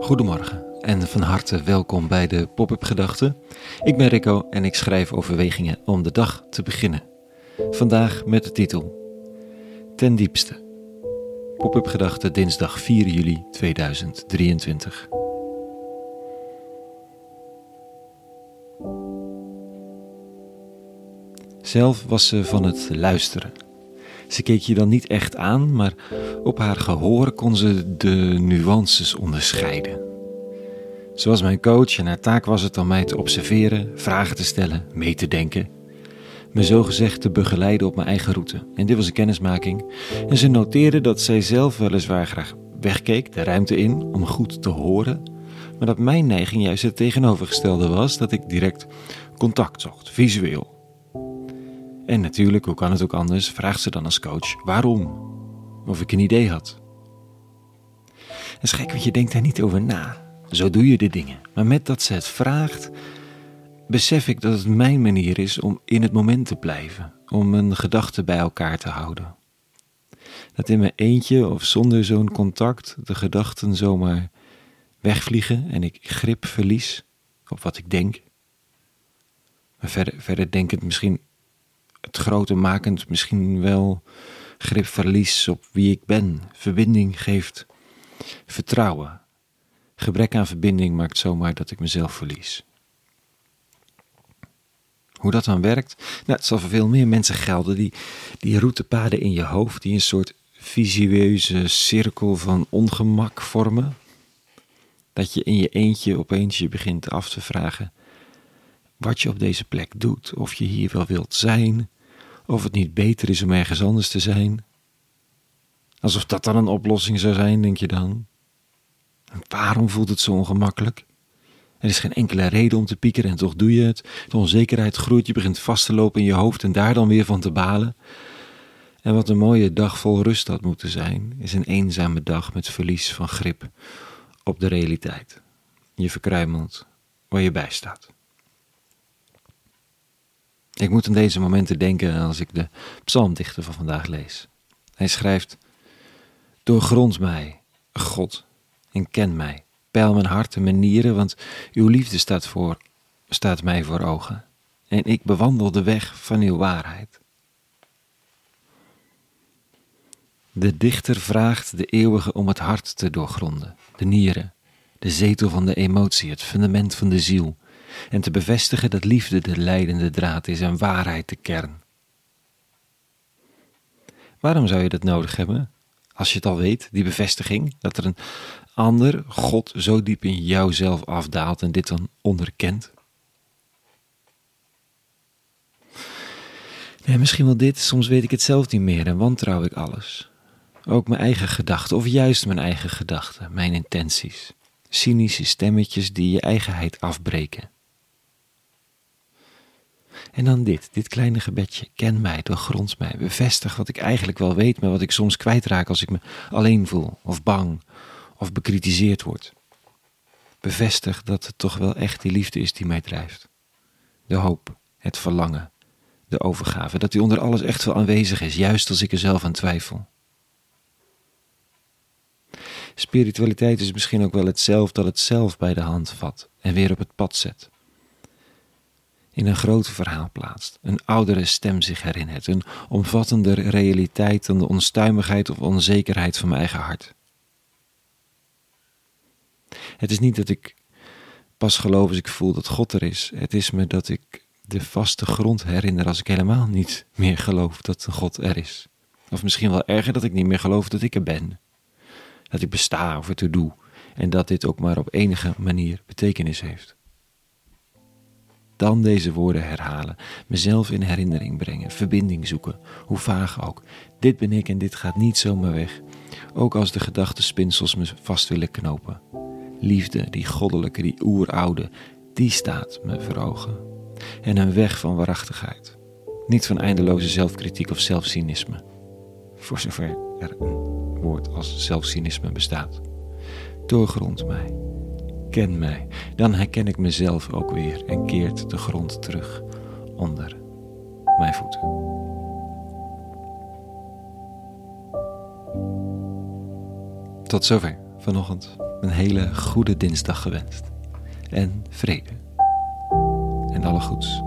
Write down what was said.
Goedemorgen en van harte welkom bij de Pop-up Gedachten. Ik ben Rico en ik schrijf overwegingen om de dag te beginnen. Vandaag met de titel Ten diepste. Pop-up Gedachten dinsdag 4 juli 2023. Zelf was ze van het luisteren. Ze keek je dan niet echt aan, maar op haar gehoor kon ze de nuances onderscheiden. Ze was mijn coach en haar taak was het om mij te observeren, vragen te stellen, mee te denken. Me zogezegd te begeleiden op mijn eigen route. En dit was een kennismaking. En ze noteerde dat zij zelf weliswaar graag wegkeek, de ruimte in, om goed te horen. Maar dat mijn neiging juist het tegenovergestelde was, dat ik direct contact zocht, visueel. En natuurlijk, hoe kan het ook anders, vraagt ze dan als coach waarom? Of ik een idee had. Het is gek, want je denkt daar niet over na. Zo doe je de dingen. Maar met dat ze het vraagt, besef ik dat het mijn manier is om in het moment te blijven, om mijn gedachten bij elkaar te houden. Dat in mijn eentje of zonder zo'n contact de gedachten zomaar wegvliegen en ik grip verlies op wat ik denk. Maar verder, verder denk ik misschien het grote makend misschien wel grip verlies op wie ik ben. Verbinding geeft vertrouwen. Gebrek aan verbinding maakt zomaar dat ik mezelf verlies. Hoe dat dan werkt? Nou, het zal voor veel meer mensen gelden. Die, die routepaden in je hoofd, die een soort visueuze cirkel van ongemak vormen. Dat je in je eentje opeens je begint af te vragen wat je op deze plek doet. Of je hier wel wilt zijn. Of het niet beter is om ergens anders te zijn. Alsof dat dan een oplossing zou zijn, denk je dan? waarom voelt het zo ongemakkelijk? Er is geen enkele reden om te piekeren en toch doe je het. De onzekerheid groeit, je begint vast te lopen in je hoofd en daar dan weer van te balen. En wat een mooie dag vol rust had moeten zijn, is een eenzame dag met verlies van grip op de realiteit. Je verkruimelt waar je bij staat. Ik moet aan deze momenten denken als ik de psalmdichter van vandaag lees. Hij schrijft: Doorgrond mij, God, en ken mij. Peil mijn hart en mijn nieren, want uw liefde staat, voor, staat mij voor ogen. En ik bewandel de weg van uw waarheid. De dichter vraagt de eeuwige om het hart te doorgronden, de nieren, de zetel van de emotie, het fundament van de ziel, en te bevestigen dat liefde de leidende draad is en waarheid de kern. Waarom zou je dat nodig hebben? Als je het al weet, die bevestiging, dat er een ander, God, zo diep in jouzelf afdaalt en dit dan onderkent. Misschien wel dit, soms weet ik het zelf niet meer en wantrouw ik alles. Ook mijn eigen gedachten, of juist mijn eigen gedachten, mijn intenties. Cynische stemmetjes die je eigenheid afbreken. En dan dit, dit kleine gebedje. Ken mij, doorgrond mij, bevestig wat ik eigenlijk wel weet, maar wat ik soms kwijtraak als ik me alleen voel, of bang, of bekritiseerd word. Bevestig dat het toch wel echt die liefde is die mij drijft. De hoop, het verlangen, de overgave, dat die onder alles echt wel aanwezig is, juist als ik er zelf aan twijfel. Spiritualiteit is misschien ook wel het zelf dat het zelf bij de hand vat en weer op het pad zet in een groot verhaal plaatst, een oudere stem zich herinnert, een omvattender realiteit dan de onstuimigheid of onzekerheid van mijn eigen hart. Het is niet dat ik pas geloof als ik voel dat God er is. Het is me dat ik de vaste grond herinner als ik helemaal niet meer geloof dat God er is. Of misschien wel erger dat ik niet meer geloof dat ik er ben. Dat ik besta of het er doe. En dat dit ook maar op enige manier betekenis heeft dan deze woorden herhalen, mezelf in herinnering brengen, verbinding zoeken, hoe vaag ook. Dit ben ik en dit gaat niet zomaar weg, ook als de gedachtenspinsels me vast willen knopen. Liefde, die goddelijke, die oeroude, die staat me voor ogen. En een weg van waarachtigheid. Niet van eindeloze zelfkritiek of zelfcynisme. Voor zover er een woord als zelfcynisme bestaat. Doorgrond mij ken mij, dan herken ik mezelf ook weer en keert de grond terug onder mijn voeten. tot zover vanochtend. Een hele goede dinsdag gewenst. En vrede. En alle goeds.